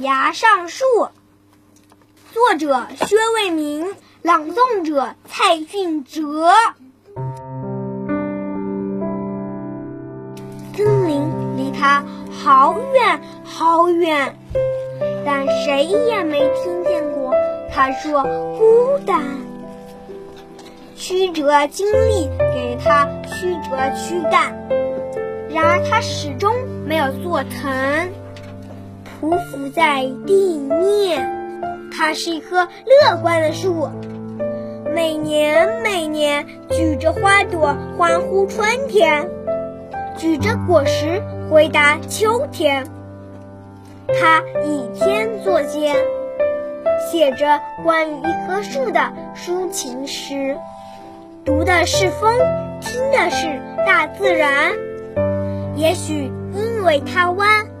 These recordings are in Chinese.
崖上树》，作者薛卫民，朗诵者蔡俊哲。森林离他好远好远，但谁也没听见过他说孤单。曲折经历给他曲折躯干，然而他始终没有做疼。匍匐在地面，它是一棵乐观的树，每年每年举着花朵欢呼春天，举着果实回答秋天。它以天作笺，写着关于一棵树的抒情诗，读的是风，听的是大自然。也许因为它弯。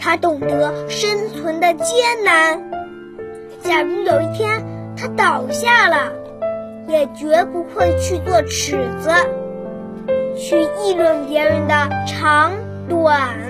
他懂得生存的艰难。假如有一天他倒下了，也绝不会去做尺子，去议论别人的长短。